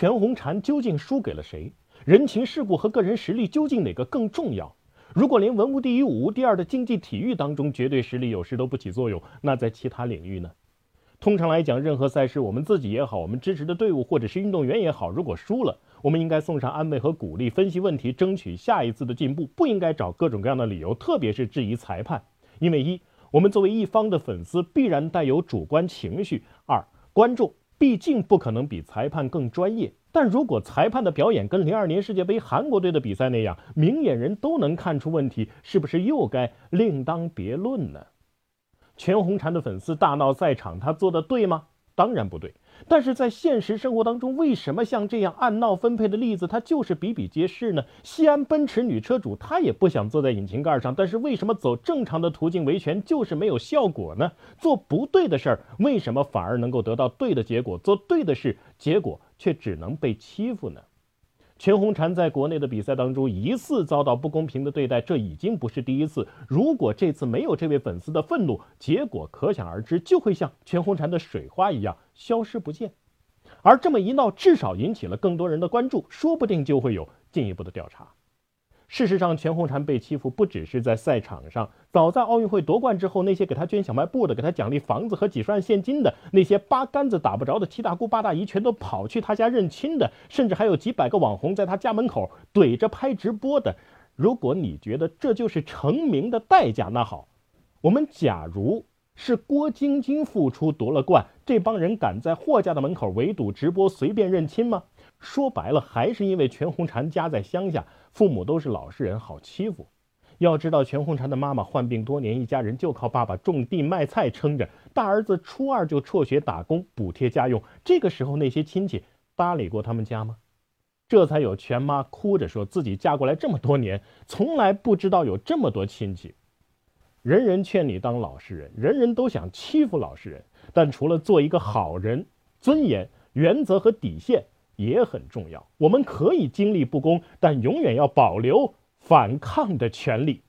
全红婵究竟输给了谁？人情世故和个人实力究竟哪个更重要？如果连文无第一武无第二的竞技体育当中绝对实力有时都不起作用，那在其他领域呢？通常来讲，任何赛事，我们自己也好，我们支持的队伍或者是运动员也好，如果输了，我们应该送上安慰和鼓励，分析问题，争取下一次的进步，不应该找各种各样的理由，特别是质疑裁判，因为一，我们作为一方的粉丝必然带有主观情绪；二，观众毕竟不可能比裁判更专业。但如果裁判的表演跟零二年世界杯韩国队的比赛那样，明眼人都能看出问题，是不是又该另当别论呢？全红婵的粉丝大闹赛场，他做的对吗？当然不对。但是在现实生活当中，为什么像这样按闹分配的例子，它就是比比皆是呢？西安奔驰女车主她也不想坐在引擎盖上，但是为什么走正常的途径维权就是没有效果呢？做不对的事儿，为什么反而能够得到对的结果？做对的事，结果却只能被欺负呢？全红婵在国内的比赛当中疑似遭到不公平的对待，这已经不是第一次。如果这次没有这位粉丝的愤怒，结果可想而知，就会像全红婵的水花一样消失不见。而这么一闹，至少引起了更多人的关注，说不定就会有进一步的调查。事实上，全红婵被欺负不只是在赛场上。早在奥运会夺冠之后，那些给她捐小卖部的、给她奖励房子和几十万现金的那些八竿子打不着的七大姑八大姨，全都跑去她家认亲的，甚至还有几百个网红在她家门口怼着拍直播的。如果你觉得这就是成名的代价，那好，我们假如是郭晶晶复出夺了冠，这帮人敢在霍家的门口围堵直播随便认亲吗？说白了，还是因为全红婵家在乡下。父母都是老实人，好欺负。要知道，全红婵的妈妈患病多年，一家人就靠爸爸种地卖菜撑着。大儿子初二就辍学打工补贴家用。这个时候，那些亲戚搭理过他们家吗？这才有全妈哭着说自己嫁过来这么多年，从来不知道有这么多亲戚。人人劝你当老实人，人人都想欺负老实人。但除了做一个好人，尊严、原则和底线。也很重要。我们可以经历不公，但永远要保留反抗的权利。